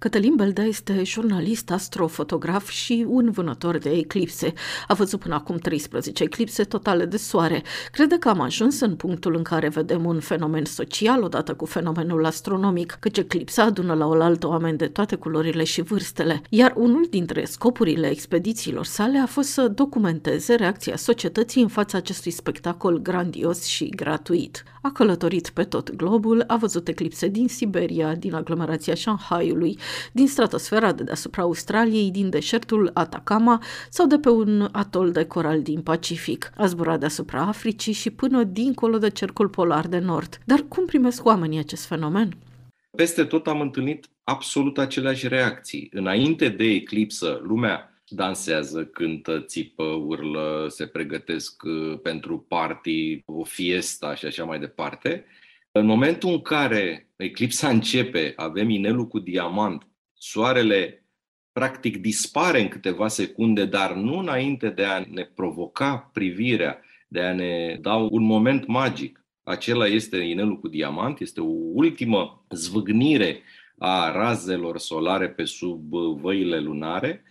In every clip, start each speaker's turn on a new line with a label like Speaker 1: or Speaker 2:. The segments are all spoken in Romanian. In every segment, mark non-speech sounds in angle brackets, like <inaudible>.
Speaker 1: Cătălin Beldea este jurnalist, astrofotograf și un vânător de eclipse. A văzut până acum 13 eclipse totale de soare. Crede că am ajuns în punctul în care vedem un fenomen social odată cu fenomenul astronomic, căci eclipsa adună la oaltă oameni de toate culorile și vârstele. Iar unul dintre scopurile expedițiilor sale a fost să documenteze reacția societății în fața acestui spectacol grandios și gratuit. A călătorit pe tot globul, a văzut eclipse din Siberia, din aglomerația Shanghaiului, din stratosfera de deasupra Australiei, din deșertul Atacama sau de pe un atol de coral din Pacific. A zburat deasupra Africii și până dincolo de cercul polar de nord. Dar cum primesc oamenii acest fenomen?
Speaker 2: Peste tot am întâlnit absolut aceleași reacții. Înainte de eclipsă, lumea dansează, cântă, țipă, urlă, se pregătesc uh, pentru party, o fiesta și așa mai departe. În momentul în care eclipsa începe, avem inelul cu diamant, soarele practic dispare în câteva secunde, dar nu înainte de a ne provoca privirea, de a ne da un moment magic. Acela este inelul cu diamant, este o ultimă zvâgnire a razelor solare pe sub văile lunare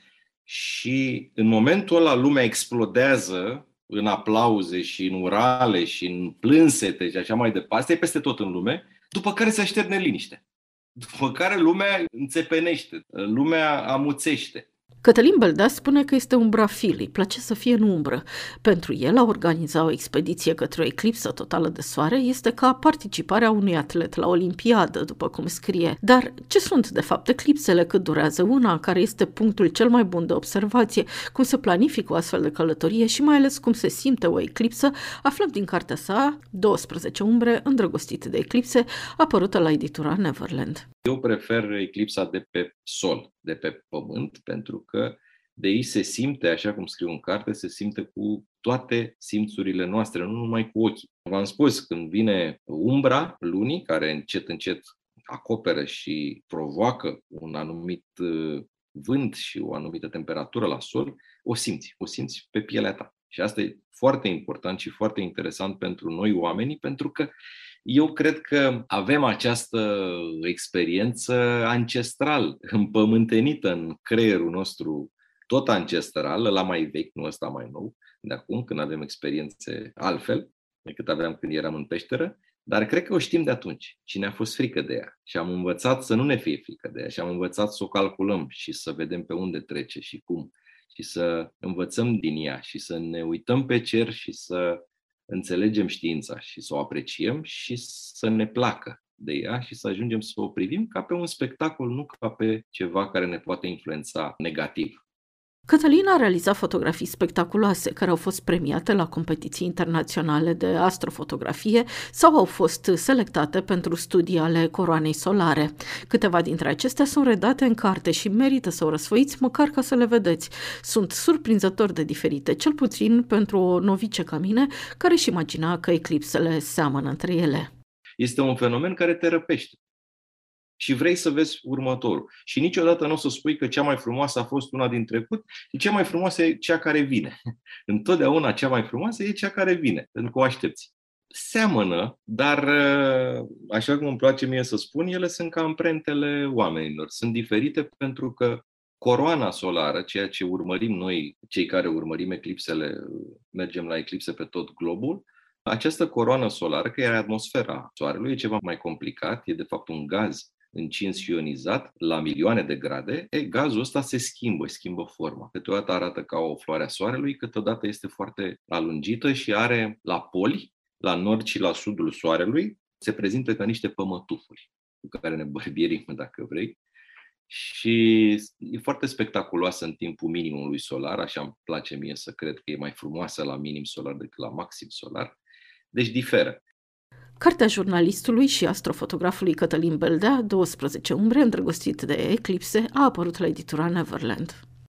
Speaker 2: și în momentul ăla lumea explodează în aplauze și în urale și în plânsete și așa mai departe, asta e peste tot în lume, după care se așterne liniște. După care lumea înțepenește, lumea amuțește.
Speaker 1: Cătălin Beldea spune că este un brafil, îi place să fie în umbră. Pentru el, a organiza o expediție către o eclipsă totală de soare este ca participarea unui atlet la Olimpiadă, după cum scrie. Dar ce sunt, de fapt, eclipsele, cât durează una, care este punctul cel mai bun de observație, cum se planifică o astfel de călătorie și mai ales cum se simte o eclipsă, aflăm din cartea sa 12 umbre îndrăgostite de eclipse, apărută la editura Neverland.
Speaker 2: Eu prefer eclipsa de pe sol, de pe pământ, pentru că de ei se simte, așa cum scriu în carte, se simte cu toate simțurile noastre, nu numai cu ochii. V-am spus, când vine umbra lunii, care încet, încet acoperă și provoacă un anumit uh, vânt și o anumită temperatură la sol, o simți, o simți pe pielea ta. Și asta e foarte important și foarte interesant pentru noi oamenii, pentru că eu cred că avem această experiență ancestral, împământenită în creierul nostru, tot ancestral, la mai vechi, nu ăsta mai nou, de acum, când avem experiențe altfel decât aveam când eram în peșteră, dar cred că o știm de atunci și ne-a fost frică de ea. Și am învățat să nu ne fie frică de ea și am învățat să o calculăm și să vedem pe unde trece și cum. Și să învățăm din ea și să ne uităm pe cer și să înțelegem știința și să o apreciem și să ne placă de ea și să ajungem să o privim ca pe un spectacol, nu ca pe ceva care ne poate influența negativ.
Speaker 1: Cătălina a realizat fotografii spectaculoase care au fost premiate la competiții internaționale de astrofotografie sau au fost selectate pentru studii ale coroanei solare. Câteva dintre acestea sunt redate în carte și merită să o răsfoiți măcar ca să le vedeți. Sunt surprinzător de diferite, cel puțin pentru o novice ca mine, care își imagina că eclipsele seamănă între ele.
Speaker 2: Este un fenomen care te răpește și vrei să vezi următorul. Și niciodată nu o să spui că cea mai frumoasă a fost una din trecut și cea mai frumoasă e cea care vine. <laughs> Întotdeauna cea mai frumoasă e cea care vine, pentru că o aștepți. Seamănă, dar așa cum îmi place mie să spun, ele sunt ca amprentele oamenilor. Sunt diferite pentru că coroana solară, ceea ce urmărim noi, cei care urmărim eclipsele, mergem la eclipse pe tot globul, această coroană solară, care e atmosfera Soarelui, e ceva mai complicat, e de fapt un gaz încins și ionizat la milioane de grade, e, gazul ăsta se schimbă, schimbă forma. Câteodată arată ca o floare a soarelui, câteodată este foarte alungită și are la poli, la nord și la sudul soarelui, se prezintă ca niște pămătufuri cu care ne bărbierim, <laughs> dacă vrei. Și e foarte spectaculoasă în timpul minimului solar, așa îmi place mie să cred că e mai frumoasă la minim solar decât la maxim solar. Deci diferă.
Speaker 1: Cartea jurnalistului și astrofotografului Cătălin Beldea, 12 umbre îndrăgostit de eclipse, a apărut la editura Neverland.